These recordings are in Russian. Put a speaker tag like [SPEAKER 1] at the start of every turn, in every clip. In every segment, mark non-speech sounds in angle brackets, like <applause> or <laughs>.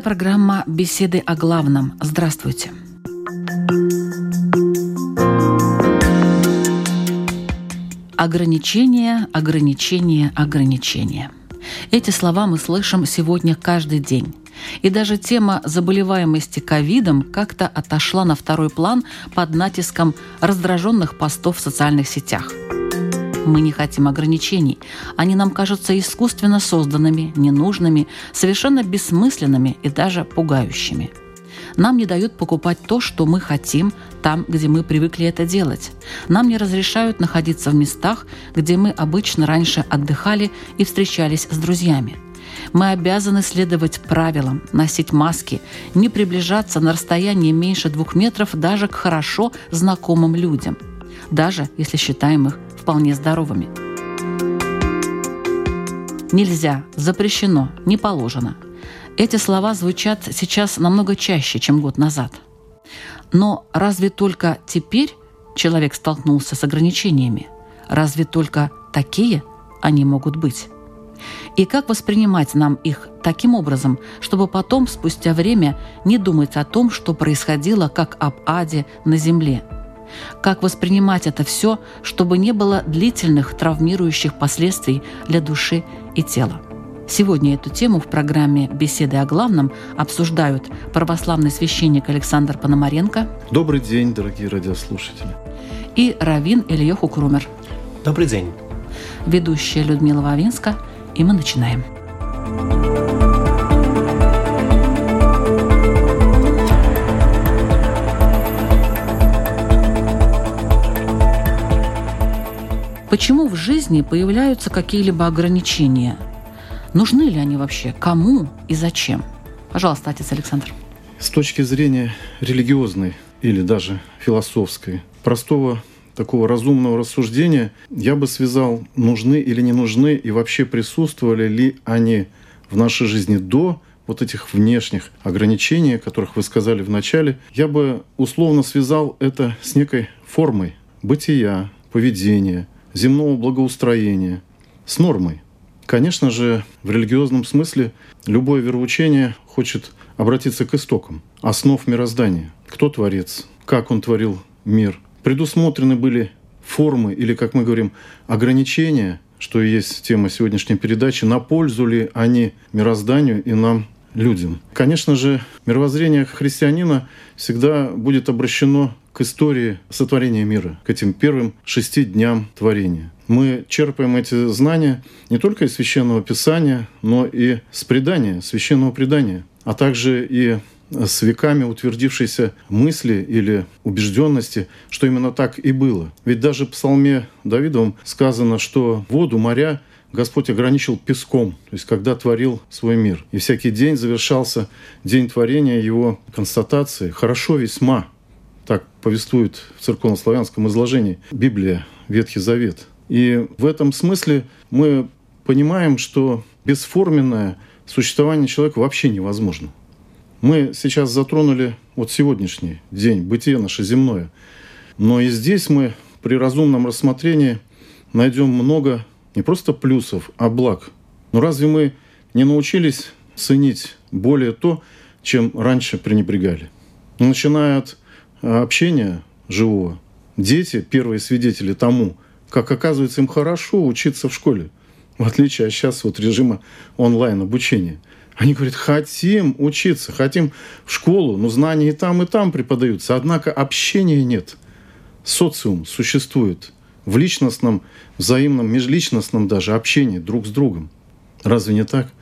[SPEAKER 1] Это программа «Беседы о главном». Здравствуйте. Ограничения, ограничения, ограничения. Эти слова мы слышим сегодня каждый день. И даже тема заболеваемости ковидом как-то отошла на второй план под натиском раздраженных постов в социальных сетях. Мы не хотим ограничений. Они нам кажутся искусственно созданными, ненужными, совершенно бессмысленными и даже пугающими. Нам не дают покупать то, что мы хотим, там, где мы привыкли это делать. Нам не разрешают находиться в местах, где мы обычно раньше отдыхали и встречались с друзьями. Мы обязаны следовать правилам, носить маски, не приближаться на расстояние меньше двух метров даже к хорошо знакомым людям, даже если считаем их вполне здоровыми. Нельзя, запрещено, не положено. Эти слова звучат сейчас намного чаще, чем год назад. Но разве только теперь человек столкнулся с ограничениями? Разве только такие они могут быть? И как воспринимать нам их таким образом, чтобы потом, спустя время, не думать о том, что происходило как об аде на земле – как воспринимать это все, чтобы не было длительных травмирующих последствий для души и тела. Сегодня эту тему в программе «Беседы о главном» обсуждают православный священник Александр Пономаренко.
[SPEAKER 2] Добрый день, дорогие радиослушатели.
[SPEAKER 1] И Равин Ильеху Крумер.
[SPEAKER 3] Добрый день.
[SPEAKER 1] Ведущая Людмила Вавинска. И мы начинаем. Почему в жизни появляются какие-либо ограничения? Нужны ли они вообще? Кому и зачем? Пожалуйста, отец Александр.
[SPEAKER 2] С точки зрения религиозной или даже философской, простого такого разумного рассуждения, я бы связал, нужны или не нужны, и вообще присутствовали ли они в нашей жизни до вот этих внешних ограничений, которых вы сказали в начале, я бы условно связал это с некой формой бытия, поведения, земного благоустроения с нормой. Конечно же, в религиозном смысле любое вероучение хочет обратиться к истокам, основ мироздания. Кто творец? Как он творил мир? Предусмотрены были формы или, как мы говорим, ограничения, что и есть тема сегодняшней передачи, на пользу ли они мирозданию и нам, людям. Конечно же, мировоззрение христианина всегда будет обращено к истории сотворения мира, к этим первым шести дням творения. Мы черпаем эти знания не только из священного писания, но и с предания, священного предания, а также и с веками утвердившейся мысли или убежденности, что именно так и было. Ведь даже в псалме Давидовом сказано, что воду, моря Господь ограничил песком, то есть когда творил свой мир. И всякий день завершался день творения его констатации «хорошо весьма», так повествует в церковно-славянском изложении Библия, Ветхий Завет. И в этом смысле мы понимаем, что бесформенное существование человека вообще невозможно. Мы сейчас затронули вот сегодняшний день, бытие наше земное. Но и здесь мы при разумном рассмотрении найдем много не просто плюсов, а благ. Но разве мы не научились ценить более то, чем раньше пренебрегали? Начиная от общения живого. Дети – первые свидетели тому, как оказывается им хорошо учиться в школе, в отличие от сейчас вот режима онлайн-обучения. Они говорят, хотим учиться, хотим в школу, но знания и там, и там преподаются. Однако общения нет. Социум существует в личностном, взаимном, межличностном даже общении друг с другом. Разве не так?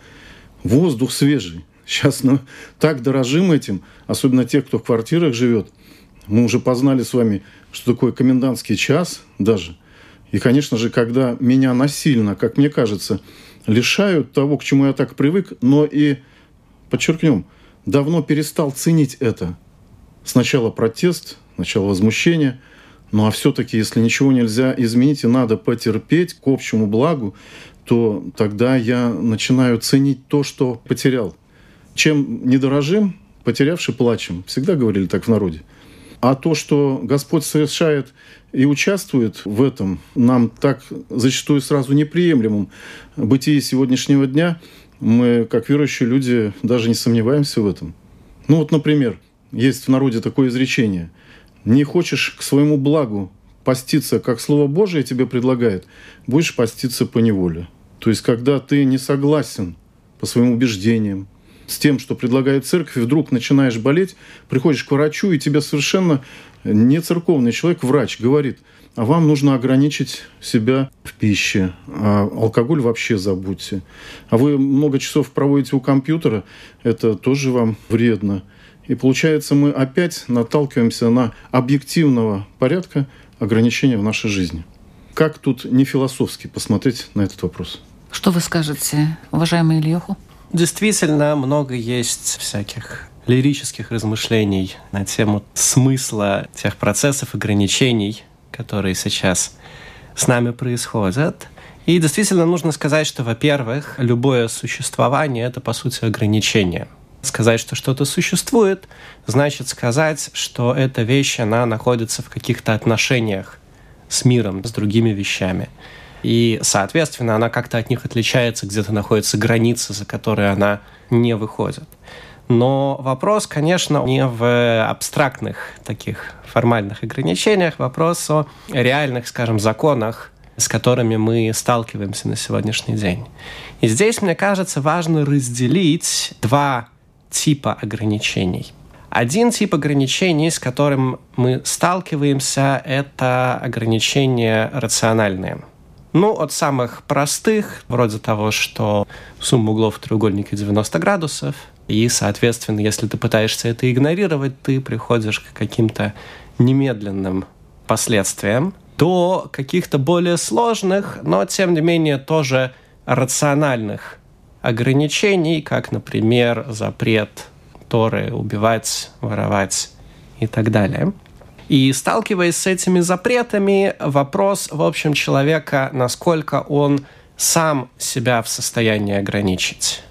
[SPEAKER 2] Воздух свежий. Сейчас ну, так дорожим этим, особенно те, кто в квартирах живет – мы уже познали с вами, что такое комендантский час даже. И, конечно же, когда меня насильно, как мне кажется, лишают того, к чему я так привык, но и, подчеркнем, давно перестал ценить это. сначала протест, сначала возмущение, ну а все-таки, если ничего нельзя изменить и надо потерпеть к общему благу, то тогда я начинаю ценить то, что потерял. Чем не дорожим, потерявший плачем. Всегда говорили так в народе. А то, что Господь совершает и участвует в этом, нам так зачастую сразу неприемлемым бытии сегодняшнего дня, мы, как верующие люди, даже не сомневаемся в этом. Ну вот, например, есть в народе такое изречение. «Не хочешь к своему благу поститься, как Слово Божие тебе предлагает, будешь поститься по неволе». То есть, когда ты не согласен по своим убеждениям, с тем, что предлагает церковь, и вдруг начинаешь болеть, приходишь к врачу, и тебе совершенно не церковный человек, врач, говорит, а вам нужно ограничить себя в пище, а алкоголь вообще забудьте. А вы много часов проводите у компьютера, это тоже вам вредно. И получается, мы опять наталкиваемся на объективного порядка ограничения в нашей жизни. Как тут не философски посмотреть на этот вопрос?
[SPEAKER 1] Что вы скажете, уважаемый Ильёху?
[SPEAKER 3] Действительно, много есть всяких лирических размышлений на тему смысла тех процессов, ограничений, которые сейчас с нами происходят. И действительно нужно сказать, что, во-первых, любое существование — это, по сути, ограничение. Сказать, что что-то существует, значит сказать, что эта вещь, она находится в каких-то отношениях с миром, с другими вещами. И, соответственно, она как-то от них отличается, где-то находится граница, за которой она не выходит. Но вопрос, конечно, не в абстрактных таких формальных ограничениях, вопрос о реальных, скажем, законах, с которыми мы сталкиваемся на сегодняшний день. И здесь, мне кажется, важно разделить два типа ограничений. Один тип ограничений, с которым мы сталкиваемся, это ограничения рациональные – ну, от самых простых, вроде того, что сумма углов в треугольнике 90 градусов, и, соответственно, если ты пытаешься это игнорировать, ты приходишь к каким-то немедленным последствиям, до каких-то более сложных, но, тем не менее, тоже рациональных ограничений, как, например, запрет Торы убивать, воровать и так далее – и сталкиваясь с этими запретами, вопрос, в общем, человека, насколько он сам себя в состоянии ограничить.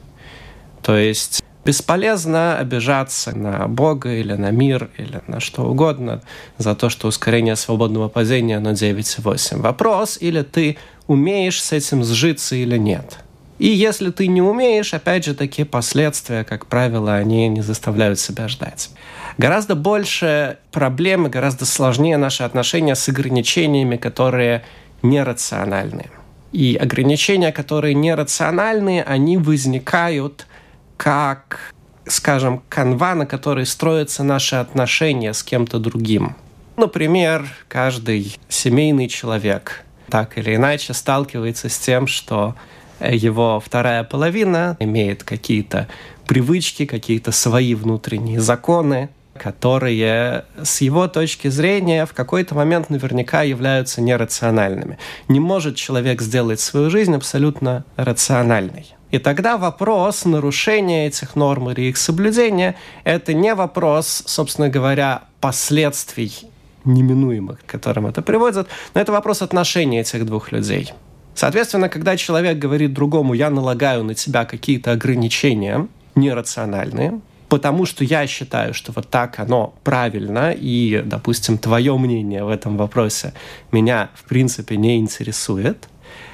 [SPEAKER 3] То есть бесполезно обижаться на Бога или на мир или на что угодно за то, что ускорение свободного падения на 9,8. Вопрос, или ты умеешь с этим сжиться или нет. И если ты не умеешь, опять же, такие последствия, как правило, они не заставляют себя ждать. Гораздо больше проблемы, гораздо сложнее наши отношения с ограничениями, которые нерациональны. И ограничения, которые нерациональные, они возникают как, скажем, канва, на которой строятся наши отношения с кем-то другим. Например, каждый семейный человек так или иначе сталкивается с тем, что его вторая половина имеет какие-то привычки, какие-то свои внутренние законы, которые с его точки зрения в какой-то момент наверняка являются нерациональными. Не может человек сделать свою жизнь абсолютно рациональной. И тогда вопрос нарушения этих норм или их соблюдения – это не вопрос, собственно говоря, последствий неминуемых, к которым это приводит, но это вопрос отношений этих двух людей. Соответственно, когда человек говорит другому «я налагаю на тебя какие-то ограничения нерациональные», потому что я считаю, что вот так оно правильно, и, допустим, твое мнение в этом вопросе меня, в принципе, не интересует,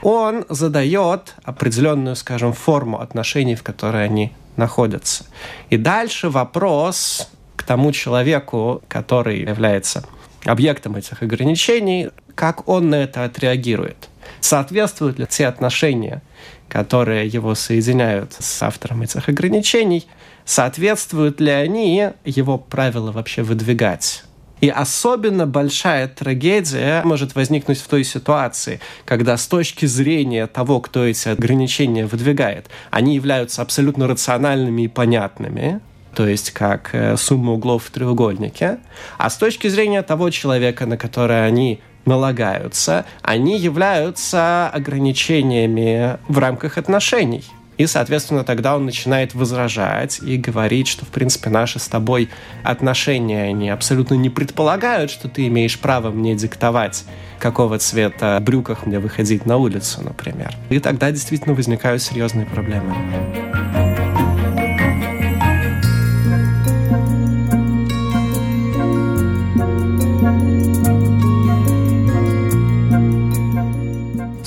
[SPEAKER 3] он задает определенную, скажем, форму отношений, в которой они находятся. И дальше вопрос к тому человеку, который является объектом этих ограничений, как он на это отреагирует. Соответствуют ли те отношения, которые его соединяют с автором этих ограничений – соответствуют ли они его правила вообще выдвигать. И особенно большая трагедия может возникнуть в той ситуации, когда с точки зрения того, кто эти ограничения выдвигает, они являются абсолютно рациональными и понятными, то есть как э, сумма углов в треугольнике, а с точки зрения того человека, на который они налагаются, они являются ограничениями в рамках отношений. И, соответственно, тогда он начинает возражать и говорить, что, в принципе, наши с тобой отношения, они абсолютно не предполагают, что ты имеешь право мне диктовать, какого цвета брюках мне выходить на улицу, например. И тогда действительно возникают серьезные проблемы.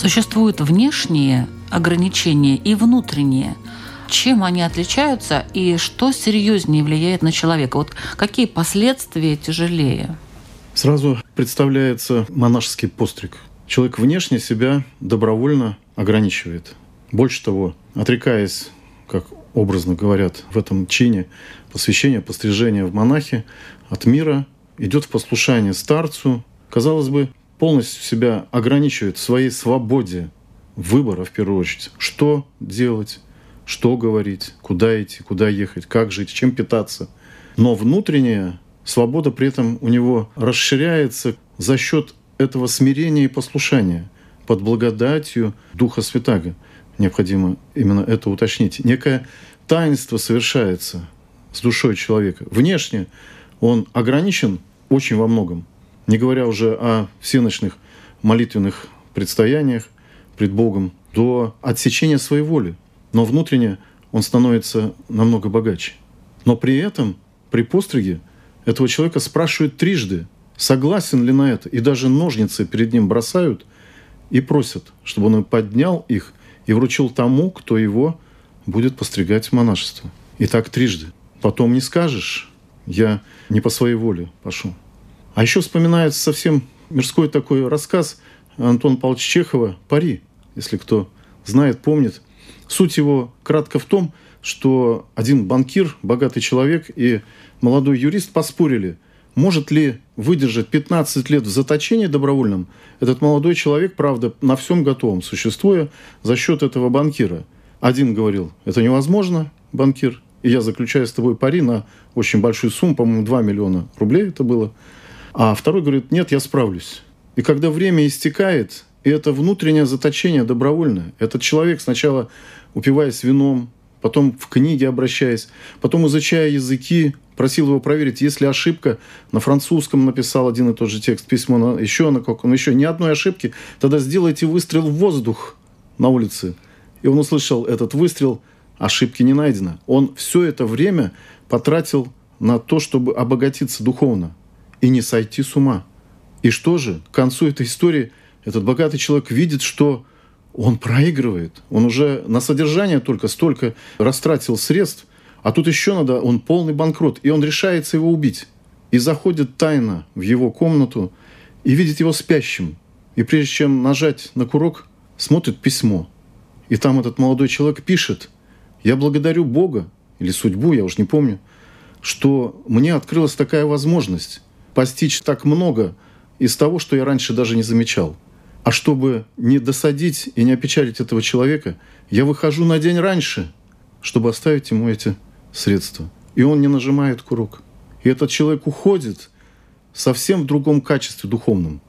[SPEAKER 1] Существуют внешние ограничения и внутренние. Чем они отличаются и что серьезнее влияет на человека? Вот какие последствия тяжелее?
[SPEAKER 2] Сразу представляется монашеский постриг. Человек внешне себя добровольно ограничивает. Больше того, отрекаясь, как образно говорят в этом чине, посвящения, пострижения в монахи от мира, идет в послушание старцу. Казалось бы, полностью себя ограничивает в своей свободе выбора, в первую очередь, что делать, что говорить, куда идти, куда ехать, как жить, чем питаться. Но внутренняя свобода при этом у него расширяется за счет этого смирения и послушания под благодатью Духа Святаго. Необходимо именно это уточнить. Некое таинство совершается с душой человека. Внешне он ограничен очень во многом – не говоря уже о всеночных молитвенных предстояниях пред Богом, до отсечения своей воли. Но внутренне он становится намного богаче. Но при этом, при постриге, этого человека спрашивают трижды, согласен ли на это, и даже ножницы перед ним бросают и просят, чтобы он поднял их и вручил тому, кто его будет постригать в монашество. И так трижды. Потом не скажешь, я не по своей воле пошел. А еще вспоминается совсем мирской такой рассказ Антона Павловича Чехова «Пари», если кто знает, помнит. Суть его кратко в том, что один банкир, богатый человек и молодой юрист поспорили, может ли выдержать 15 лет в заточении добровольном этот молодой человек, правда, на всем готовом, существуя за счет этого банкира. Один говорил, это невозможно, банкир, и я заключаю с тобой пари на очень большую сумму, по-моему, 2 миллиона рублей это было – а второй говорит, нет, я справлюсь. И когда время истекает, и это внутреннее заточение добровольное, этот человек сначала упиваясь вином, потом в книге обращаясь, потом изучая языки, просил его проверить, есть ли ошибка. На французском написал один и тот же текст, письмо на, еще на каком, еще ни одной ошибки. Тогда сделайте выстрел в воздух на улице. И он услышал этот выстрел, ошибки не найдено. Он все это время потратил на то, чтобы обогатиться духовно и не сойти с ума. И что же, к концу этой истории этот богатый человек видит, что он проигрывает. Он уже на содержание только столько растратил средств, а тут еще надо, он полный банкрот, и он решается его убить. И заходит тайно в его комнату и видит его спящим. И прежде чем нажать на курок, смотрит письмо. И там этот молодой человек пишет, «Я благодарю Бога, или судьбу, я уж не помню, что мне открылась такая возможность постичь так много из того, что я раньше даже не замечал. А чтобы не досадить и не опечалить этого человека, я выхожу на день раньше, чтобы оставить ему эти средства. И он не нажимает курок. И этот человек уходит совсем в другом качестве духовном.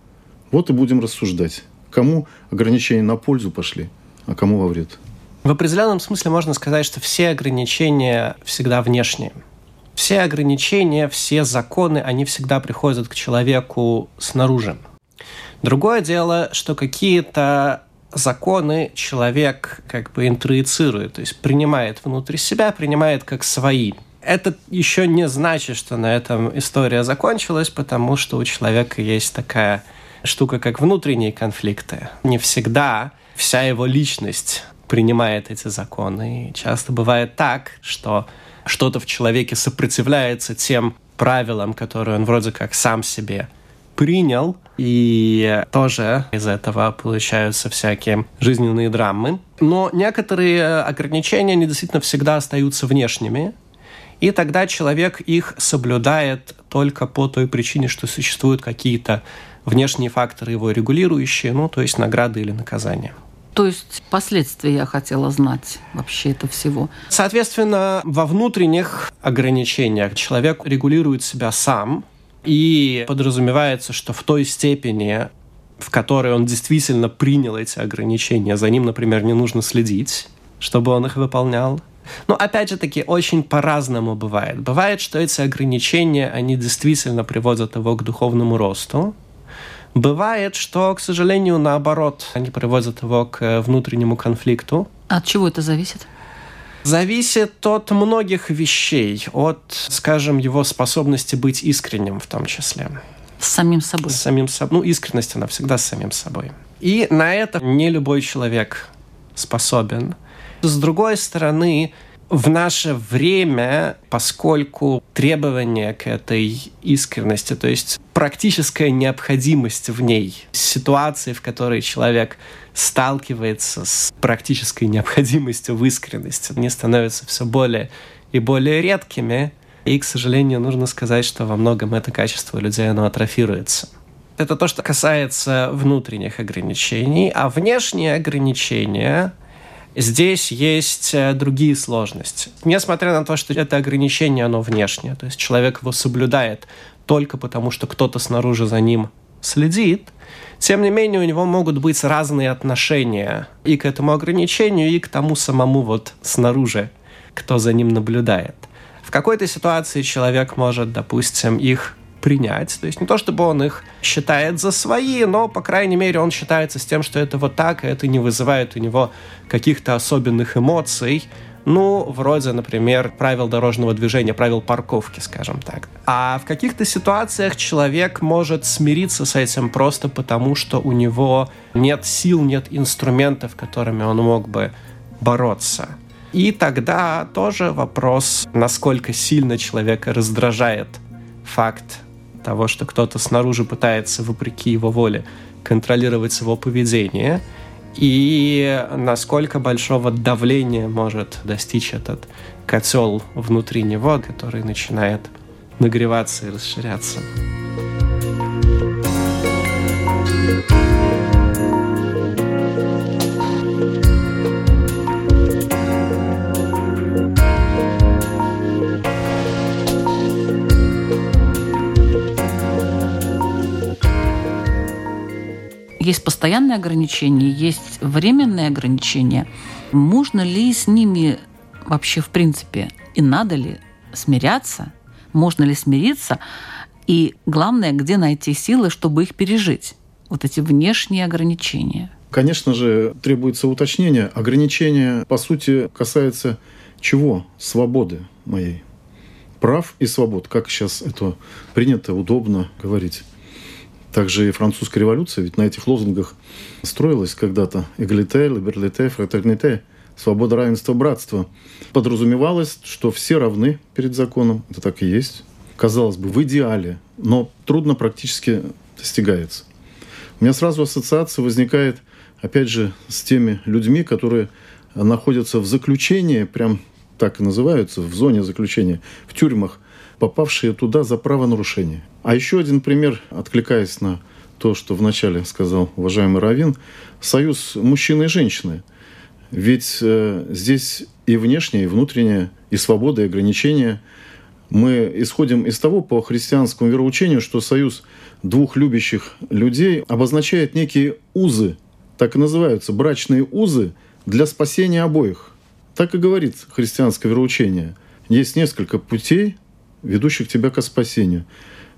[SPEAKER 2] Вот и будем рассуждать, кому ограничения на пользу пошли, а кому во вред.
[SPEAKER 3] В определенном смысле можно сказать, что все ограничения всегда внешние все ограничения, все законы, они всегда приходят к человеку снаружи. Другое дело, что какие-то законы человек как бы интроицирует, то есть принимает внутрь себя, принимает как свои. Это еще не значит, что на этом история закончилась, потому что у человека есть такая штука, как внутренние конфликты. Не всегда вся его личность принимает эти законы. И часто бывает так, что что-то в человеке сопротивляется тем правилам, которые он вроде как сам себе принял, и тоже из этого получаются всякие жизненные драмы. Но некоторые ограничения, они действительно всегда остаются внешними, и тогда человек их соблюдает только по той причине, что существуют какие-то внешние факторы его регулирующие, ну, то есть награды или наказания.
[SPEAKER 1] То есть последствия я хотела знать вообще это всего.
[SPEAKER 3] Соответственно, во внутренних ограничениях человек регулирует себя сам, и подразумевается, что в той степени, в которой он действительно принял эти ограничения, за ним, например, не нужно следить. чтобы он их выполнял. Но опять же таки, очень по-разному бывает. Бывает, что эти ограничения, они действительно приводят его к духовному росту. Бывает, что, к сожалению, наоборот, они приводят его к внутреннему конфликту.
[SPEAKER 1] От чего это зависит?
[SPEAKER 3] Зависит от многих вещей, от, скажем, его способности быть искренним в том числе.
[SPEAKER 1] С самим собой.
[SPEAKER 3] С самим собой. Ну, искренность, она всегда с самим собой. И на это не любой человек способен. С другой стороны, в наше время, поскольку требования к этой искренности, то есть практическая необходимость в ней, ситуации, в которой человек сталкивается с практической необходимостью в искренности, они становятся все более и более редкими, и, к сожалению, нужно сказать, что во многом это качество людей, оно атрофируется. Это то, что касается внутренних ограничений, а внешние ограничения Здесь есть э, другие сложности. Несмотря на то, что это ограничение, оно внешнее, то есть человек его соблюдает только потому, что кто-то снаружи за ним следит, тем не менее у него могут быть разные отношения и к этому ограничению, и к тому самому вот снаружи, кто за ним наблюдает. В какой-то ситуации человек может, допустим, их принять. То есть не то, чтобы он их считает за свои, но, по крайней мере, он считается с тем, что это вот так, и это не вызывает у него каких-то особенных эмоций. Ну, вроде, например, правил дорожного движения, правил парковки, скажем так. А в каких-то ситуациях человек может смириться с этим просто потому, что у него нет сил, нет инструментов, которыми он мог бы бороться. И тогда тоже вопрос, насколько сильно человека раздражает факт того, что кто-то снаружи пытается, вопреки его воле, контролировать его поведение, и насколько большого давления может достичь этот котел внутри него, который начинает нагреваться и расширяться.
[SPEAKER 1] Есть постоянные ограничения, есть временные ограничения. Можно ли с ними вообще, в принципе, и надо ли смиряться? Можно ли смириться? И главное, где найти силы, чтобы их пережить? Вот эти внешние ограничения.
[SPEAKER 2] Конечно же, требуется уточнение. Ограничения, по сути, касаются чего? Свободы моей. Прав и свобод. Как сейчас это принято, удобно говорить. Также и французская революция, ведь на этих лозунгах строилась когда-то «эгалите», «либерлите», «фратерните», «свобода, равенство, братство». Подразумевалось, что все равны перед законом. Это так и есть. Казалось бы, в идеале, но трудно практически достигается. У меня сразу ассоциация возникает, опять же, с теми людьми, которые находятся в заключении, прям так и называются, в зоне заключения, в тюрьмах, попавшие туда за правонарушение. А еще один пример, откликаясь на то, что вначале сказал уважаемый Равин, союз мужчины и женщины. Ведь э, здесь и внешнее, и внутреннее, и свобода, и ограничения. Мы исходим из того по христианскому вероучению, что союз двух любящих людей обозначает некие узы, так и называются, брачные узы для спасения обоих. Так и говорит христианское вероучение. Есть несколько путей ведущих тебя к спасению.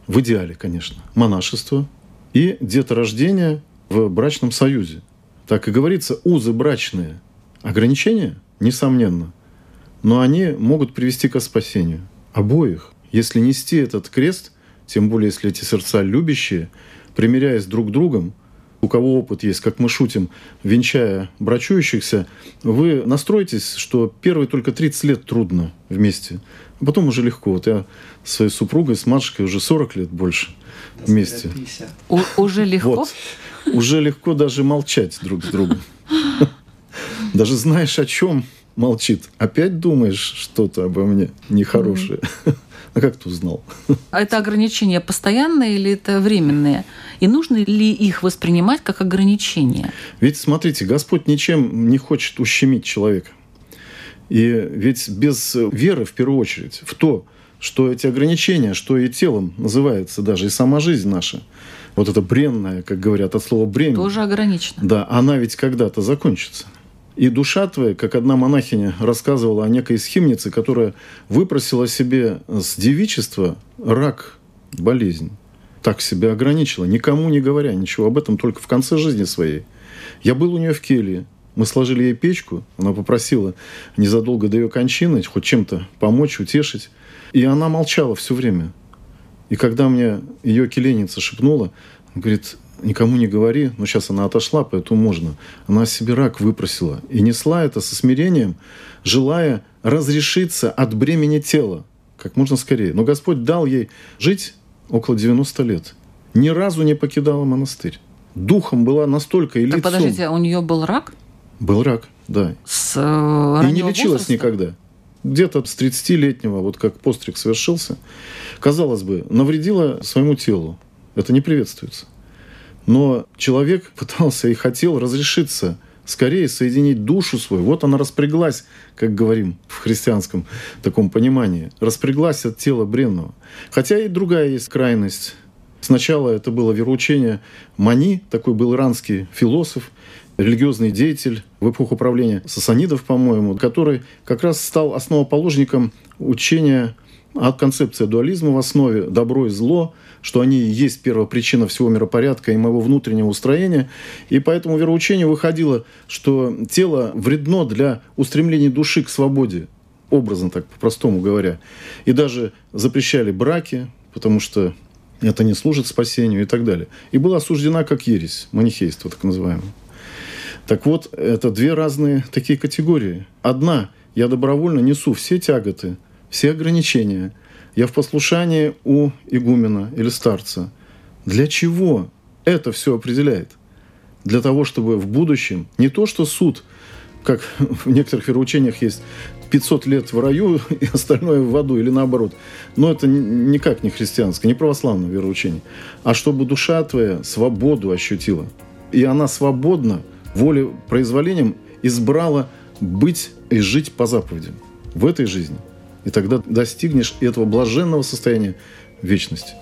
[SPEAKER 2] В идеале, конечно, монашество и деторождение в брачном союзе. Так и говорится, узы брачные. Ограничения, несомненно, но они могут привести к спасению обоих. Если нести этот крест, тем более если эти сердца любящие, примиряясь друг к другом, у кого опыт есть, как мы шутим, венчая брачующихся, вы настроитесь, что первые только 30 лет трудно вместе, а потом уже легко. Вот я с своей супругой, с матушкой уже 40 лет больше вместе.
[SPEAKER 1] У, уже легко?
[SPEAKER 2] Вот. Уже легко даже молчать друг с другом. Даже знаешь, о чем молчит. Опять думаешь что-то обо мне нехорошее. А как ты узнал?
[SPEAKER 1] А это ограничения постоянные или это временные? И нужно ли их воспринимать как ограничения?
[SPEAKER 2] Ведь, смотрите, Господь ничем не хочет ущемить человека. И ведь без веры, в первую очередь, в то, что эти ограничения, что и телом называется даже, и сама жизнь наша, вот эта бренная, как говорят, от слова бремя.
[SPEAKER 1] Тоже ограничена.
[SPEAKER 2] Да, она ведь когда-то закончится. И душа твоя, как одна монахиня рассказывала о некой схимнице, которая выпросила себе с девичества рак, болезнь. Так себя ограничила, никому не говоря ничего об этом, только в конце жизни своей. Я был у нее в келье, мы сложили ей печку, она попросила незадолго до ее кончины хоть чем-то помочь, утешить. И она молчала все время. И когда мне ее келеница шепнула, говорит, никому не говори, но сейчас она отошла, поэтому можно. Она себе рак выпросила и несла это со смирением, желая разрешиться от бремени тела как можно скорее. Но Господь дал ей жить около 90 лет. Ни разу не покидала монастырь. Духом была настолько и лицом.
[SPEAKER 1] Так подождите, а у нее был рак?
[SPEAKER 2] Был рак, да.
[SPEAKER 1] С э,
[SPEAKER 2] И не лечилась
[SPEAKER 1] возраста?
[SPEAKER 2] никогда. Где-то с 30-летнего, вот как постриг совершился, казалось бы, навредила своему телу. Это не приветствуется. Но человек <laughs> пытался и хотел разрешиться скорее соединить душу свою. Вот она распряглась, как говорим в христианском таком понимании, распряглась от тела бренного. Хотя и другая есть крайность. Сначала это было вероучение Мани, такой был иранский философ, религиозный деятель в эпоху правления сасанидов, по-моему, который как раз стал основоположником учения от концепции дуализма в основе добро и зло, что они и есть первопричина всего миропорядка и моего внутреннего устроения. И поэтому вероучение выходило, что тело вредно для устремления души к свободе, образно так, по-простому говоря. И даже запрещали браки, потому что это не служит спасению и так далее. И была осуждена как ересь, манихейство так называемое. Так вот, это две разные такие категории. Одна, я добровольно несу все тяготы, все ограничения. Я в послушании у игумена или старца. Для чего это все определяет? Для того, чтобы в будущем не то, что суд, как <laughs> в некоторых вероучениях есть 500 лет в раю <laughs> и остальное в аду, или наоборот. Но это никак не христианское, не православное вероучение. А чтобы душа твоя свободу ощутила. И она свободна, волепроизволением избрала быть и жить по заповедям в этой жизни. И тогда достигнешь этого блаженного состояния вечности.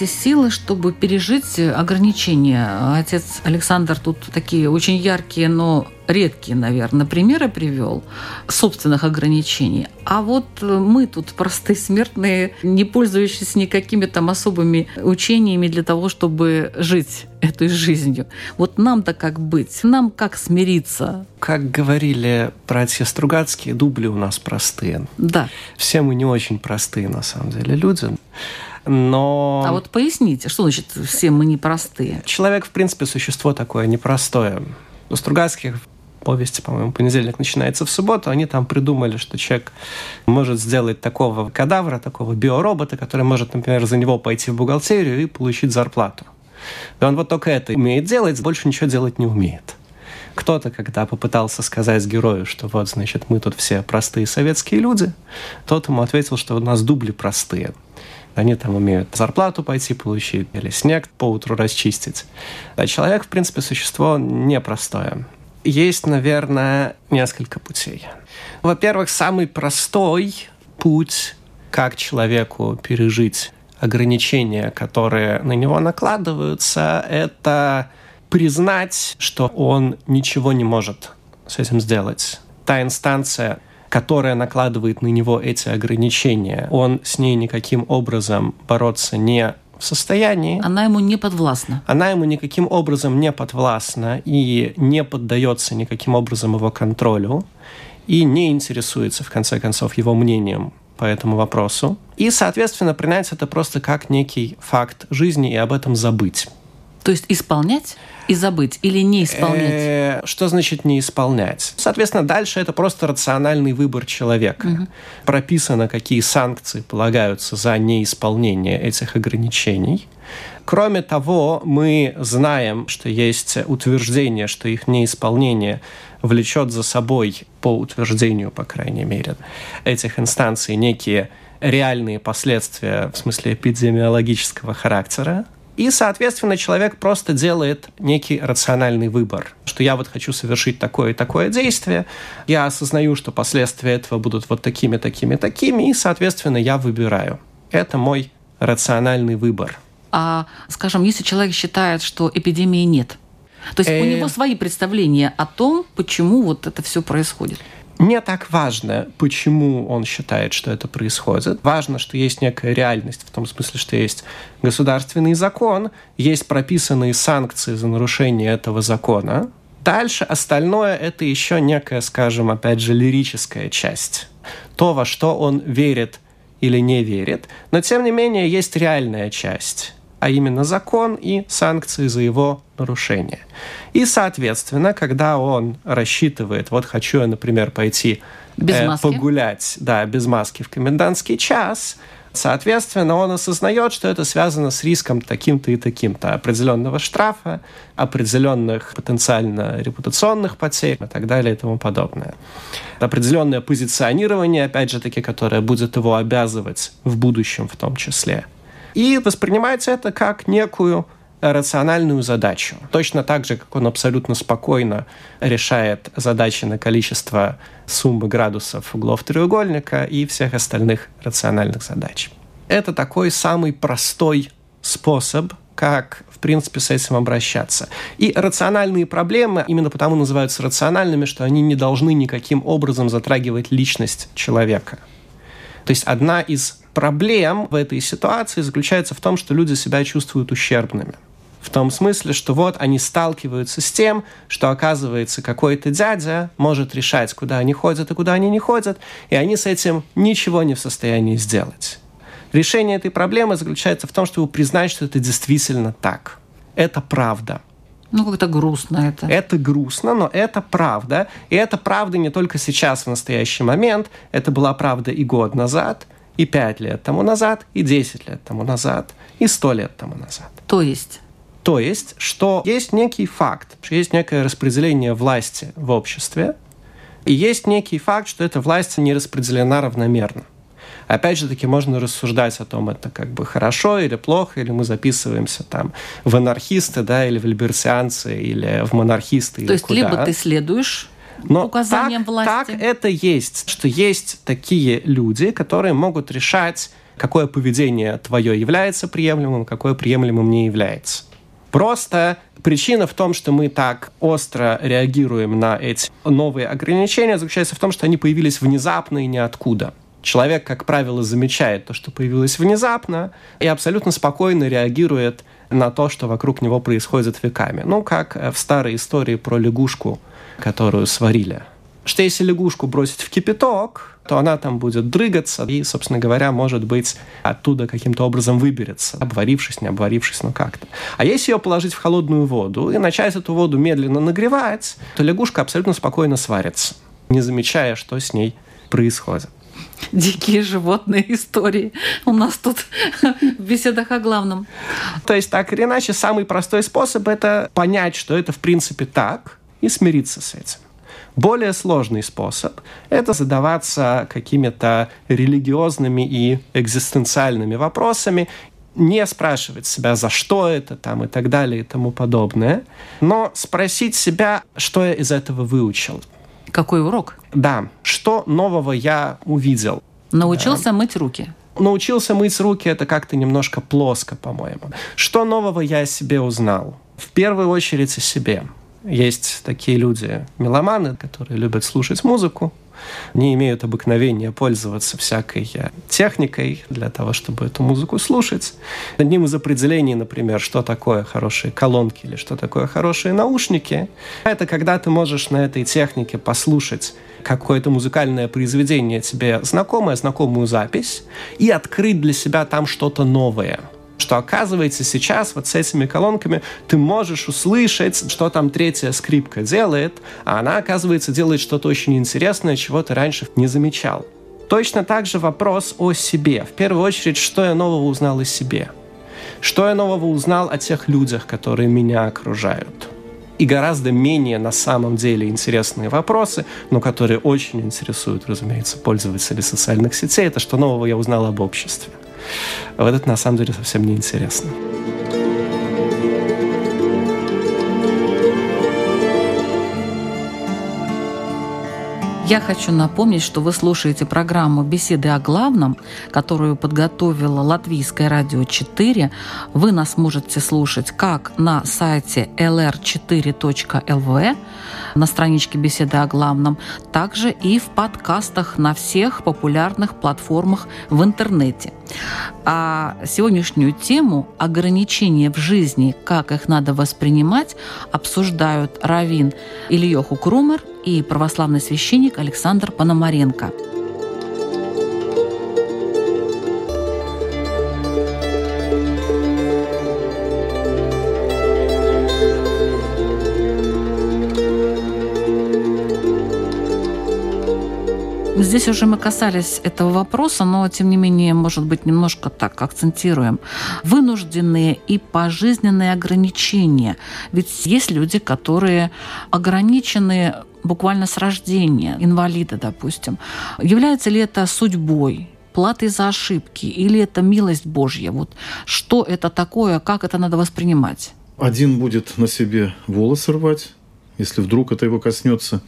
[SPEAKER 1] Найти силы, чтобы пережить ограничения? Отец Александр тут такие очень яркие, но редкие, наверное, примеры привел собственных ограничений. А вот мы тут простые смертные, не пользующиеся никакими там особыми учениями для того, чтобы жить этой жизнью. Вот нам-то как быть? Нам как смириться?
[SPEAKER 3] Как говорили братья Стругацкие, дубли у нас простые.
[SPEAKER 1] Да.
[SPEAKER 3] Все мы не очень простые, на самом деле, люди. Но...
[SPEAKER 1] А вот поясните, что значит все мы непростые?
[SPEAKER 3] Человек, в принципе, существо такое непростое. У Стругацких повести, по-моему, понедельник начинается в субботу, они там придумали, что человек может сделать такого кадавра, такого биоробота, который может, например, за него пойти в бухгалтерию и получить зарплату. И он вот только это умеет делать, больше ничего делать не умеет. Кто-то, когда попытался сказать герою, что вот, значит, мы тут все простые советские люди, тот ему ответил, что у нас дубли простые. Они там умеют зарплату пойти получить или снег по утру расчистить. А человек, в принципе, существо непростое. Есть, наверное, несколько путей. Во-первых, самый простой путь, как человеку пережить ограничения, которые на него накладываются, это признать, что он ничего не может с этим сделать. Та инстанция, которая накладывает на него эти ограничения, он с ней никаким образом бороться не в состоянии.
[SPEAKER 1] Она ему не подвластна.
[SPEAKER 3] Она ему никаким образом не подвластна и не поддается никаким образом его контролю и не интересуется, в конце концов, его мнением по этому вопросу. И, соответственно, принять это просто как некий факт жизни и об этом забыть.
[SPEAKER 1] То есть исполнять и забыть или не исполнять?
[SPEAKER 3] Э, Что значит не исполнять? Соответственно, дальше это просто рациональный выбор человека.
[SPEAKER 1] Мгм.
[SPEAKER 3] Прописано, какие санкции полагаются за неисполнение этих ограничений. Кроме того, мы знаем, что есть утверждение, что их неисполнение влечет за собой, по утверждению, по крайней мере, этих инстанций некие реальные последствия в смысле эпидемиологического характера. И, соответственно, человек просто делает некий рациональный выбор, что я вот хочу совершить такое и такое действие, я осознаю, что последствия этого будут вот такими, такими, такими, и, соответственно, я выбираю. Это мой рациональный выбор.
[SPEAKER 1] А, скажем, если человек считает, что эпидемии нет, то есть у
[SPEAKER 3] Э.
[SPEAKER 1] него свои представления о том, почему вот это все происходит.
[SPEAKER 3] Не так важно, почему он считает, что это происходит. Важно, что есть некая реальность, в том смысле, что есть государственный закон, есть прописанные санкции за нарушение этого закона. Дальше остальное – это еще некая, скажем, опять же, лирическая часть. То, во что он верит или не верит. Но, тем не менее, есть реальная часть а именно закон и санкции за его нарушение. И, соответственно, когда он рассчитывает, вот хочу я, например, пойти
[SPEAKER 1] Без
[SPEAKER 3] э,
[SPEAKER 1] маски.
[SPEAKER 3] погулять, да, без маски в комендантский час, Соответственно, он осознает, что это связано с риском таким-то и таким-то определенного штрафа, определенных потенциально репутационных потерь и так далее и тому подобное. Определенное позиционирование, опять же таки, которое будет его обязывать в будущем в том числе. И воспринимается это как некую рациональную задачу. Точно так же, как он абсолютно спокойно решает задачи на количество суммы градусов углов треугольника и всех остальных рациональных задач. Это такой самый простой способ, как, в принципе, с этим обращаться. И рациональные проблемы именно потому называются рациональными, что они не должны никаким образом затрагивать личность человека. То есть одна из проблем в этой ситуации заключается в том, что люди себя чувствуют ущербными. В том смысле, что вот они сталкиваются с тем, что оказывается какой-то дядя может решать, куда они ходят и куда они не ходят, и они с этим ничего не в состоянии сделать. Решение этой проблемы заключается в том, чтобы признать, что это действительно так. Это правда.
[SPEAKER 1] Ну, как-то грустно это.
[SPEAKER 3] Это грустно, но это правда. И это правда не только сейчас, в настоящий момент. Это была правда и год назад, и пять лет тому назад, и десять лет тому назад, и сто лет тому назад.
[SPEAKER 1] То есть
[SPEAKER 3] То есть, что есть некий факт, что есть некое распределение власти в обществе, и есть некий факт, что эта власть не распределена равномерно. Опять же таки, можно рассуждать о том, это как бы хорошо или плохо, или мы записываемся там в анархисты, да, или в либертианцы, или в монархисты,
[SPEAKER 1] То
[SPEAKER 3] или
[SPEAKER 1] есть
[SPEAKER 3] куда.
[SPEAKER 1] либо ты следуешь
[SPEAKER 3] Но
[SPEAKER 1] указаниям
[SPEAKER 3] так,
[SPEAKER 1] власти.
[SPEAKER 3] так это есть, что есть такие люди, которые могут решать, какое поведение твое является приемлемым, какое приемлемым не является. Просто причина в том, что мы так остро реагируем на эти новые ограничения, заключается в том, что они появились внезапно и ниоткуда. Человек, как правило, замечает то, что появилось внезапно, и абсолютно спокойно реагирует на то, что вокруг него происходит веками. Ну, как в старой истории про лягушку, которую сварили. Что если лягушку бросить в кипяток, то она там будет дрыгаться и, собственно говоря, может быть, оттуда каким-то образом выберется, обварившись, не обварившись, но как-то. А если ее положить в холодную воду и начать эту воду медленно нагревать, то лягушка абсолютно спокойно сварится, не замечая, что с ней происходит.
[SPEAKER 1] дикие животные истории. У нас тут в беседах о главном.
[SPEAKER 3] То есть, так или иначе, самый простой способ – это понять, что это в принципе так, и смириться с этим. Более сложный способ – это задаваться какими-то религиозными и экзистенциальными вопросами, не спрашивать себя, за что это там и так далее и тому подобное, но спросить себя, что я из этого выучил.
[SPEAKER 1] Какой урок?
[SPEAKER 3] Да, что нового я увидел.
[SPEAKER 1] Научился мыть руки.
[SPEAKER 3] Научился мыть руки, это как-то немножко плоско, по-моему. Что нового я о себе узнал? В первую очередь о себе. Есть такие люди, меломаны, которые любят слушать музыку, не имеют обыкновения пользоваться всякой э, техникой для того, чтобы эту музыку слушать. Одним из определений, например, что такое хорошие колонки или что такое хорошие наушники, это когда ты можешь на этой технике послушать какое-то музыкальное произведение тебе знакомое, знакомую запись, и открыть для себя там что-то новое – что оказывается сейчас вот с этими колонками ты можешь услышать, что там третья скрипка делает, а она, оказывается, делает что-то очень интересное, чего ты раньше не замечал. Точно так же вопрос о себе. В первую очередь, что я нового узнал о себе? Что я нового узнал о тех людях, которые меня окружают? и гораздо менее на самом деле интересные вопросы, но которые очень интересуют, разумеется, пользователей социальных сетей, это что нового я узнал об обществе. Вот это на самом деле совсем не интересно.
[SPEAKER 1] Я хочу напомнить, что вы слушаете программу «Беседы о главном», которую подготовила Латвийское радио 4. Вы нас можете слушать как на сайте lr4.lv, на страничке «Беседы о главном», также и в подкастах на всех популярных платформах в интернете. А сегодняшнюю тему ограничения в жизни, как их надо воспринимать, обсуждают Равин Ильёху Крумер и православный священник Александр Пономаренко – Здесь уже мы касались этого вопроса, но тем не менее, может быть, немножко так акцентируем. Вынужденные и пожизненные ограничения. Ведь есть люди, которые ограничены буквально с рождения, инвалиды, допустим. Является ли это судьбой? платой за ошибки или это милость Божья? Вот что это такое, как это надо воспринимать?
[SPEAKER 2] Один будет на себе волосы рвать, если вдруг это его коснется.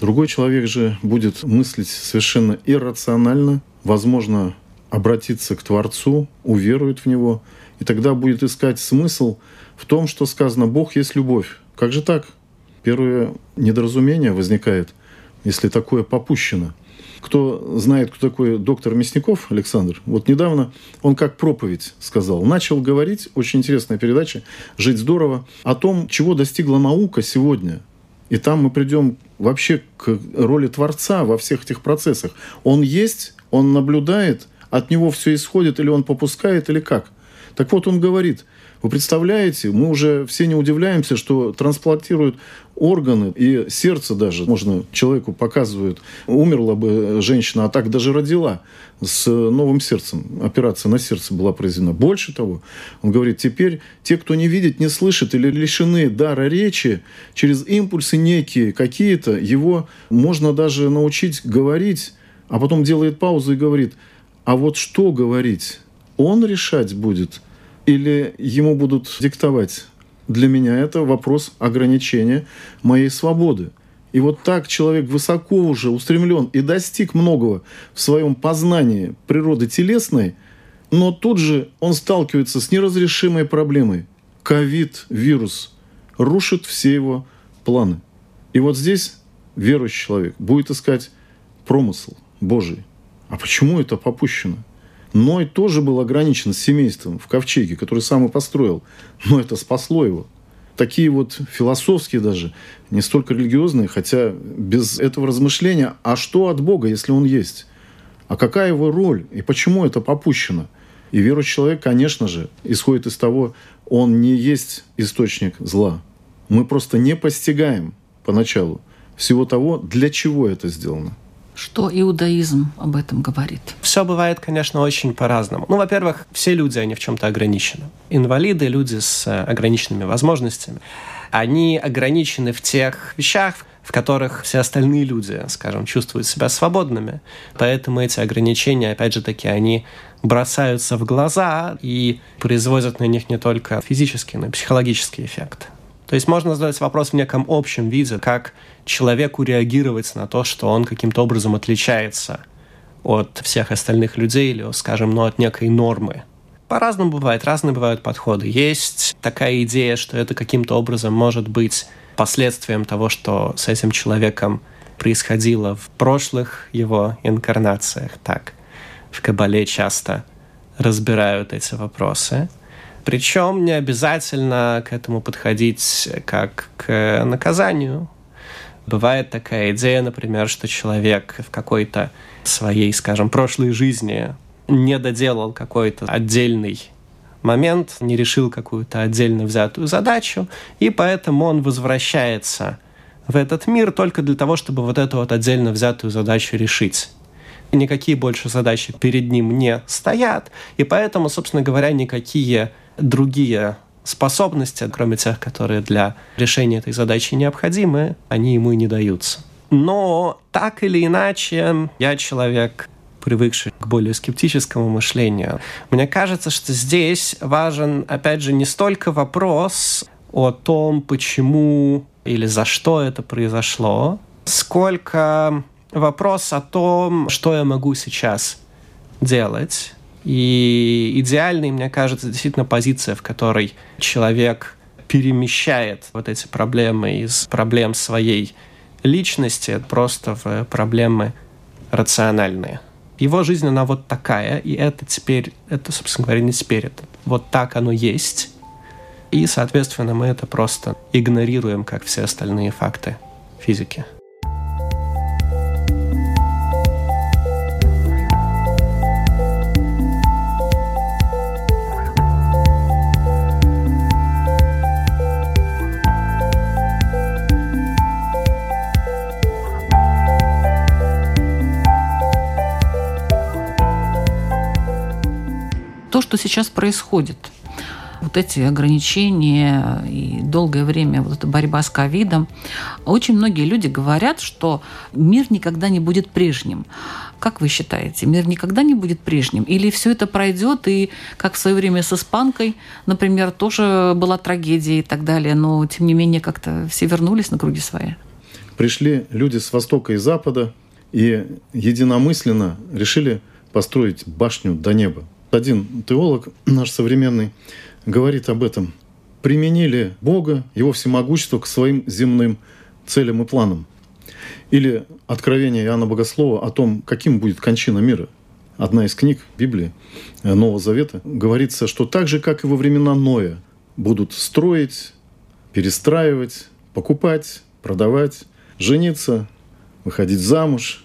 [SPEAKER 2] Другой человек же будет мыслить совершенно иррационально, возможно, обратиться к Творцу, уверует в Него, и тогда будет искать смысл в том, что сказано «Бог есть любовь». Как же так? Первое недоразумение возникает, если такое попущено. Кто знает, кто такой доктор Мясников Александр, вот недавно он как проповедь сказал. Начал говорить, очень интересная передача «Жить здорово», о том, чего достигла наука сегодня – и там мы придем вообще к роли Творца во всех этих процессах. Он есть, он наблюдает, от него все исходит, или он попускает, или как. Так вот, он говорит, вы представляете, мы уже все не удивляемся, что трансплантируют органы и сердце даже. Можно человеку показывают, умерла бы женщина, а так даже родила с новым сердцем. Операция на сердце была произведена. Больше того, он говорит, теперь те, кто не видит, не слышит или лишены дара речи, через импульсы некие какие-то, его можно даже научить говорить, а потом делает паузу и говорит, а вот что говорить? Он решать будет – или ему будут диктовать. Для меня это вопрос ограничения моей свободы. И вот так человек высоко уже устремлен и достиг многого в своем познании природы телесной, но тут же он сталкивается с неразрешимой проблемой. Ковид-вирус рушит все его планы. И вот здесь верующий человек будет искать промысл Божий. А почему это попущено? Ной тоже был ограничен семейством в ковчеге, который сам и построил. Но это спасло его. Такие вот философские даже, не столько религиозные, хотя без этого размышления, а что от Бога, если Он есть? А какая его роль? И почему это попущено? И верующий человек, конечно же, исходит из того, он не есть источник зла. Мы просто не постигаем поначалу всего того, для чего это сделано.
[SPEAKER 1] Что иудаизм об этом говорит?
[SPEAKER 3] Все бывает, конечно, очень по-разному. Ну, во-первых, все люди, они в чем-то ограничены. Инвалиды, люди с э, ограниченными возможностями, они ограничены в тех вещах, в которых все остальные люди, скажем, чувствуют себя свободными. Поэтому эти ограничения, опять же таки, они бросаются в глаза и производят на них не только физический, но и психологический эффект. То есть можно задать вопрос в неком общем виде, как человеку реагировать на то, что он каким-то образом отличается от всех остальных людей или, скажем, ну, от некой нормы. По-разному бывает, разные бывают подходы. Есть такая идея, что это каким-то образом может быть последствием того, что с этим человеком происходило в прошлых его инкарнациях. Так, в Кабале часто разбирают эти вопросы. Причем не обязательно к этому подходить как к наказанию. Бывает такая идея, например, что человек в какой-то своей, скажем, прошлой жизни не доделал какой-то отдельный момент, не решил какую-то отдельно взятую задачу, и поэтому он возвращается в этот мир только для того, чтобы вот эту вот отдельно взятую задачу решить. Никакие больше задачи перед ним не стоят, и поэтому, собственно говоря, никакие другие способности, кроме тех, которые для решения этой задачи необходимы, они ему и не даются. Но так или иначе, я человек привыкший к более скептическому мышлению. Мне кажется, что здесь важен, опять же, не столько вопрос о том, почему или за что это произошло, сколько вопрос о том, что я могу сейчас делать. И идеальной, мне кажется, действительно позиция, в которой человек перемещает вот эти проблемы из проблем своей личности просто в проблемы рациональные. Его жизнь, она вот такая, и это теперь, это, собственно говоря, не теперь, это вот так оно есть. И, соответственно, мы это просто игнорируем, как все остальные факты физики.
[SPEAKER 1] Что сейчас происходит. Вот эти ограничения и долгое время вот эта борьба с ковидом. Очень многие люди говорят, что мир никогда не будет прежним. Как вы считаете, мир никогда не будет прежним? Или все это пройдет, и как в свое время с испанкой, например, тоже была трагедия и так далее, но тем не менее как-то все вернулись на круги свои?
[SPEAKER 2] Пришли люди с востока и запада и единомысленно решили построить башню до неба один теолог наш современный говорит об этом. Применили Бога, Его всемогущество к своим земным целям и планам. Или откровение Иоанна Богослова о том, каким будет кончина мира. Одна из книг Библии Нового Завета говорится, что так же, как и во времена Ноя, будут строить, перестраивать, покупать, продавать, жениться, выходить замуж,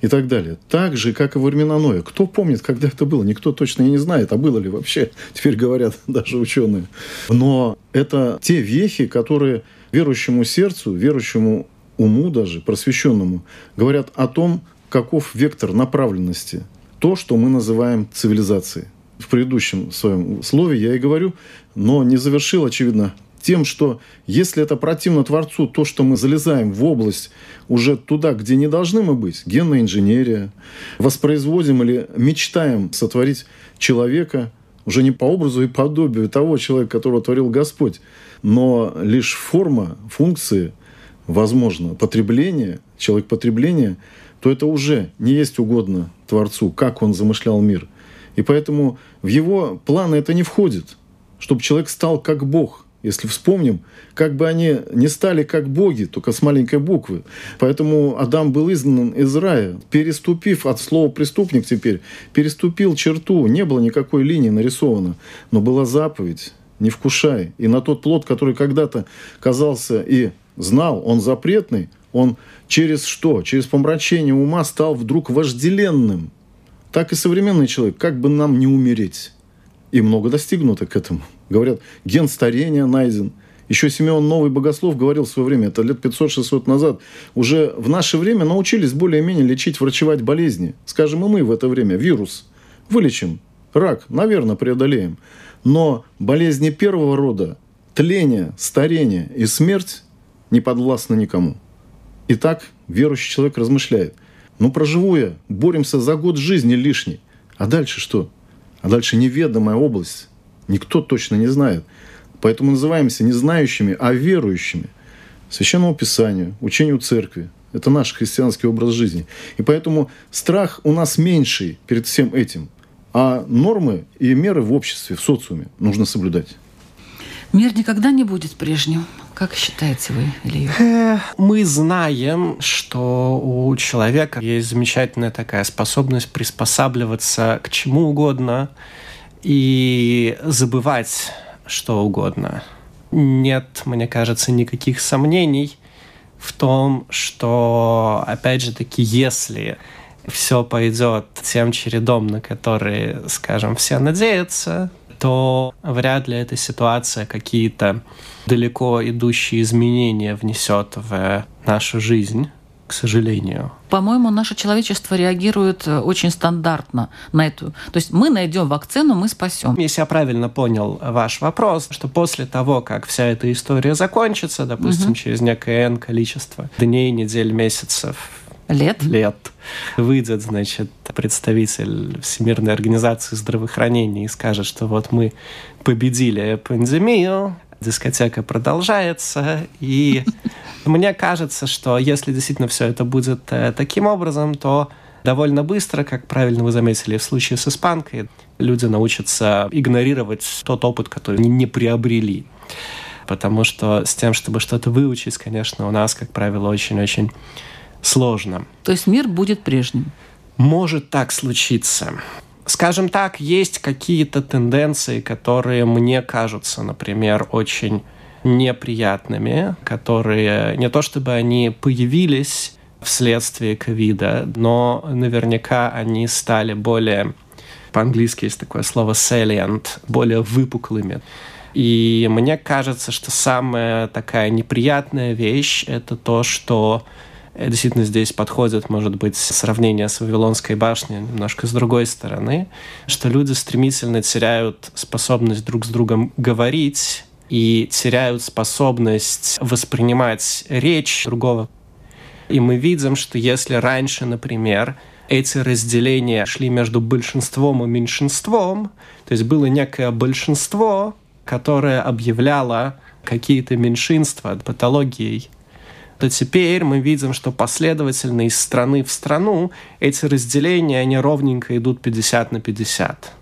[SPEAKER 2] и так далее. Так же, как и во времена Ноя. Кто помнит, когда это было? Никто точно не знает, а было ли вообще, <laughs> теперь говорят <laughs> даже ученые. Но это те вехи, которые верующему сердцу, верующему уму даже, просвещенному, говорят о том, каков вектор направленности. То, что мы называем цивилизацией. В предыдущем своем слове я и говорю, но не завершил, очевидно, тем, что если это противно Творцу, то, что мы залезаем в область уже туда, где не должны мы быть, генная инженерия, воспроизводим или мечтаем сотворить человека уже не по образу и подобию того человека, которого творил Господь, но лишь форма, функции, возможно, потребление, человек потребления, то это уже не есть угодно Творцу, как он замышлял мир. И поэтому в его планы это не входит, чтобы человек стал как Бог – если вспомним, как бы они не стали как боги, только с маленькой буквы. Поэтому Адам был изгнан из рая, переступив от слова «преступник» теперь, переступил черту, не было никакой линии нарисовано, но была заповедь «не вкушай». И на тот плод, который когда-то казался и знал, он запретный, он через что? Через помрачение ума стал вдруг вожделенным. Так и современный человек, как бы нам не умереть. И много достигнуто к этому. Говорят, ген старения найден. Еще Симеон Новый Богослов говорил в свое время, это лет 500-600 назад, уже в наше время научились более-менее лечить, врачевать болезни. Скажем, и мы в это время вирус вылечим, рак, наверное, преодолеем. Но болезни первого рода, тление, старение и смерть не подвластны никому. Итак, верующий человек размышляет. Ну, проживу я, боремся за год жизни лишний. А дальше что? А дальше неведомая область. Никто точно не знает. Поэтому называемся не знающими, а верующими. Священному Писанию, учению Церкви. Это наш христианский образ жизни. И поэтому страх у нас меньший перед всем этим. А нормы и меры в обществе, в социуме нужно соблюдать.
[SPEAKER 1] Мир никогда не будет прежним. Как считаете вы, Илья?
[SPEAKER 3] Э, мы знаем, что у человека есть замечательная такая способность приспосабливаться к чему угодно и забывать что угодно. Нет, мне кажется, никаких сомнений в том, что, опять же таки, если все пойдет тем чередом, на который, скажем, все надеются, то вряд ли эта ситуация какие-то далеко идущие изменения внесет в нашу жизнь. К сожалению.
[SPEAKER 1] По-моему, наше человечество реагирует э, очень стандартно на эту. То есть мы найдем вакцину, мы спасем.
[SPEAKER 3] Если я правильно понял ваш вопрос, что после того, как вся эта история закончится, допустим, угу. через некое N количество дней, недель, месяцев,
[SPEAKER 1] лет.
[SPEAKER 3] лет выйдет, значит, представитель Всемирной организации здравоохранения и скажет, что вот мы победили пандемию, дискотека продолжается, и мне кажется, что если действительно все это будет э, таким образом, то довольно быстро, как правильно вы заметили в случае с испанкой, люди научатся игнорировать тот опыт, который они не приобрели. Потому что с тем, чтобы что-то выучить, конечно, у нас, как правило, очень-очень сложно.
[SPEAKER 1] То есть мир будет прежним?
[SPEAKER 3] Может так случиться. Скажем так, есть какие-то тенденции, которые мне кажутся, например, очень неприятными, которые не то чтобы они появились вследствие ковида, но наверняка они стали более, по-английски есть такое слово salient, более выпуклыми. И мне кажется, что самая такая неприятная вещь — это то, что действительно здесь подходит, может быть, сравнение с Вавилонской башней немножко с другой стороны, что люди стремительно теряют способность друг с другом говорить и теряют способность воспринимать речь другого. И мы видим, что если раньше, например, эти разделения шли между большинством и меньшинством, то есть было некое большинство, которое объявляло какие-то меньшинства патологией то теперь мы видим, что последовательно из страны в страну эти разделения, они ровненько идут 50 на 50.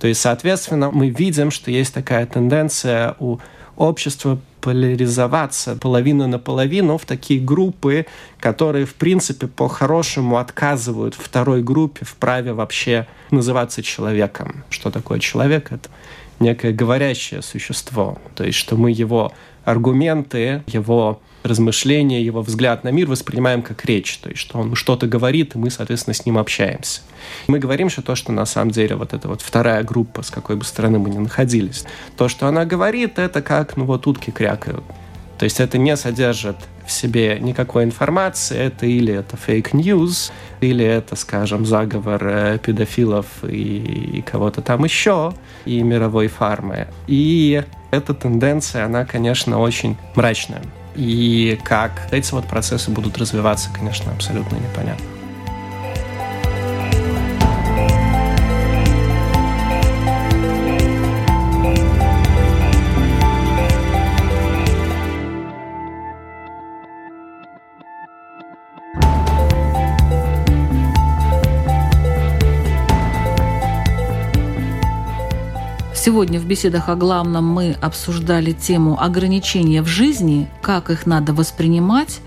[SPEAKER 3] То есть, соответственно, мы видим, что есть такая тенденция у общества поляризоваться половина на половину в такие группы, которые, в принципе, по-хорошему отказывают второй группе в праве вообще называться человеком. Что такое человек? Это некое говорящее существо. То есть, что мы его аргументы, его размышления, его взгляд на мир воспринимаем как речь, то есть что он что-то говорит, и мы, соответственно, с ним общаемся. Мы говорим, что то, что на самом деле вот эта вот вторая группа, с какой бы стороны мы ни находились, то, что она говорит, это как, ну вот утки крякают. То есть это не содержит в себе никакой информации, это или это fake news, или это, скажем, заговор э, педофилов и, и кого-то там еще, и мировой фармы. И эта тенденция, она, конечно, очень мрачная. И как эти вот процессы будут развиваться, конечно, абсолютно непонятно.
[SPEAKER 1] Сегодня в беседах о главном мы обсуждали тему ограничения в жизни, как их надо воспринимать.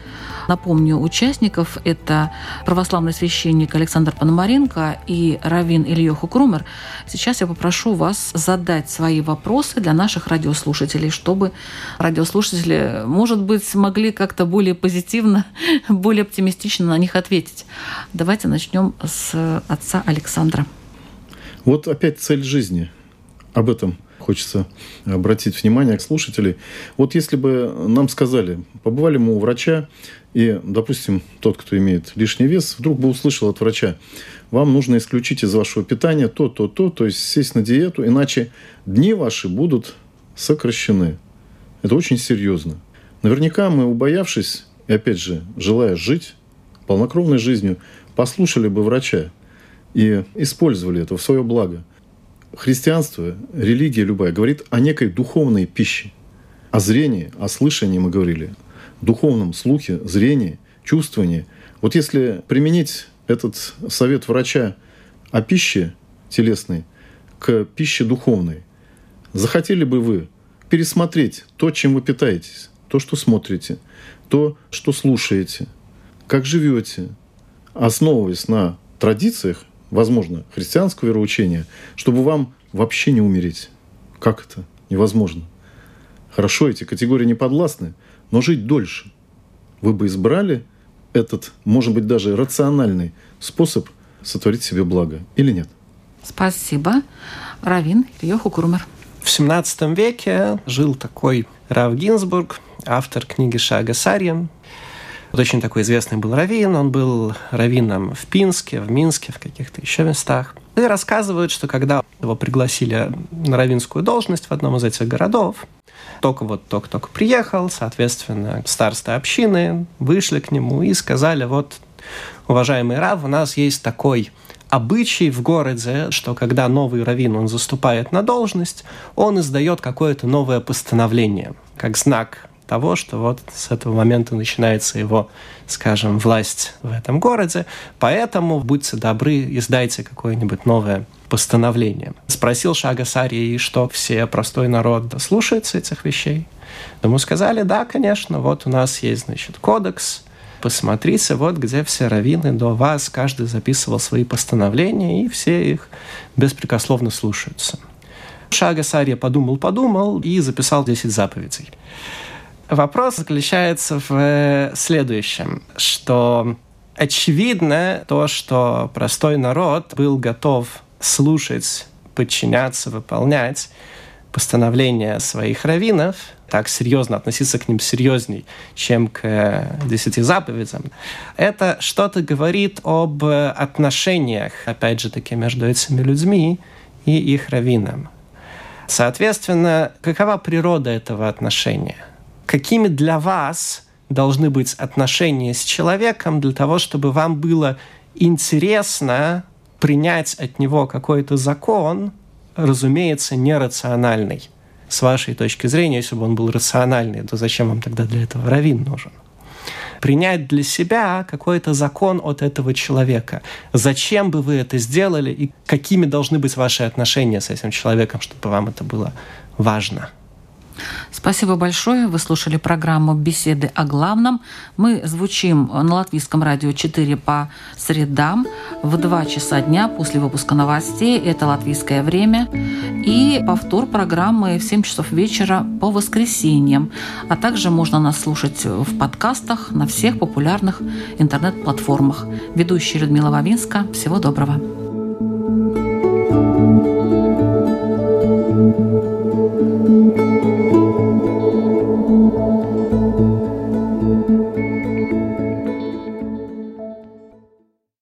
[SPEAKER 1] Напомню, участников – это православный священник Александр Пономаренко и раввин Ильёху Крумер. Сейчас я попрошу вас задать свои вопросы для наших радиослушателей, чтобы радиослушатели, может быть, могли как-то более позитивно, <laughs> более оптимистично на них ответить. Давайте начнем с отца Александра.
[SPEAKER 2] Вот опять цель жизни – об этом хочется обратить внимание к слушателей. Вот если бы нам сказали, побывали мы у врача, и, допустим, тот, кто имеет лишний вес, вдруг бы услышал от врача, вам нужно исключить из вашего питания то, то, то, то есть сесть на диету, иначе дни ваши будут сокращены. Это очень серьезно. Наверняка мы, убоявшись, и опять же, желая жить полнокровной жизнью, послушали бы врача и использовали это в свое благо – христианство, религия любая говорит о некой духовной пище. О зрении, о слышании мы говорили, духовном слухе, зрении, чувствовании. Вот если применить этот совет врача о пище телесной к пище духовной, захотели бы вы пересмотреть то, чем вы питаетесь, то, что смотрите, то, что слушаете, как живете, основываясь на традициях возможно, христианского вероучения, чтобы вам вообще не умереть. Как это? Невозможно. Хорошо, эти категории не подвластны, но жить дольше. Вы бы избрали этот, может быть, даже рациональный способ сотворить себе благо или нет?
[SPEAKER 1] Спасибо. Равин Ильёху Курмер.
[SPEAKER 3] В 17 веке жил такой Рав Гинзбург, автор книги Шага Сарьян, Вот очень такой известный был раввин, он был раввином в Пинске, в Минске, в каких-то еще местах. И рассказывают, что когда его пригласили на раввинскую должность в одном из этих городов, только вот только-только приехал, соответственно, старосты общины вышли к нему и сказали, вот, уважаемый Рав, у нас есть такой обычай в городе, что когда новый раввин, он заступает на должность, он издает какое-то новое постановление, как знак того, что вот с этого момента начинается его, скажем, власть в этом городе. Поэтому будьте добры, издайте какое-нибудь новое постановление. Спросил Шага Сарии, что все простой народ слушается этих вещей. Ему сказали, да, конечно, вот у нас есть, значит, кодекс, посмотрите, вот где все раввины до вас, каждый записывал свои постановления, и все их беспрекословно слушаются. Шага Сария подумал-подумал и записал 10 заповедей. Вопрос заключается в э, следующем, что очевидно то, что простой народ был готов слушать, подчиняться, выполнять постановления своих раввинов, так серьезно относиться к ним серьезней, чем к э, десяти заповедям, это что-то говорит об отношениях, опять же таки, между этими людьми и их раввином. Соответственно, какова природа этого отношения? Какими для вас должны быть отношения с человеком для того, чтобы вам было интересно принять от него какой-то закон, разумеется, нерациональный. С вашей точки зрения, если бы он был рациональный, то зачем вам тогда для этого раввин нужен? Принять для себя какой-то закон от этого человека. Зачем бы вы это сделали и какими должны быть ваши отношения с этим человеком, чтобы вам это было важно?
[SPEAKER 1] Спасибо большое. Вы слушали программу «Беседы о главном». Мы звучим на Латвийском радио 4 по средам в 2 часа дня после выпуска новостей. Это латвийское время. И повтор программы в 7 часов вечера по воскресеньям. А также можно нас слушать в подкастах на всех популярных интернет-платформах. Ведущая Людмила Вавинска. Всего доброго.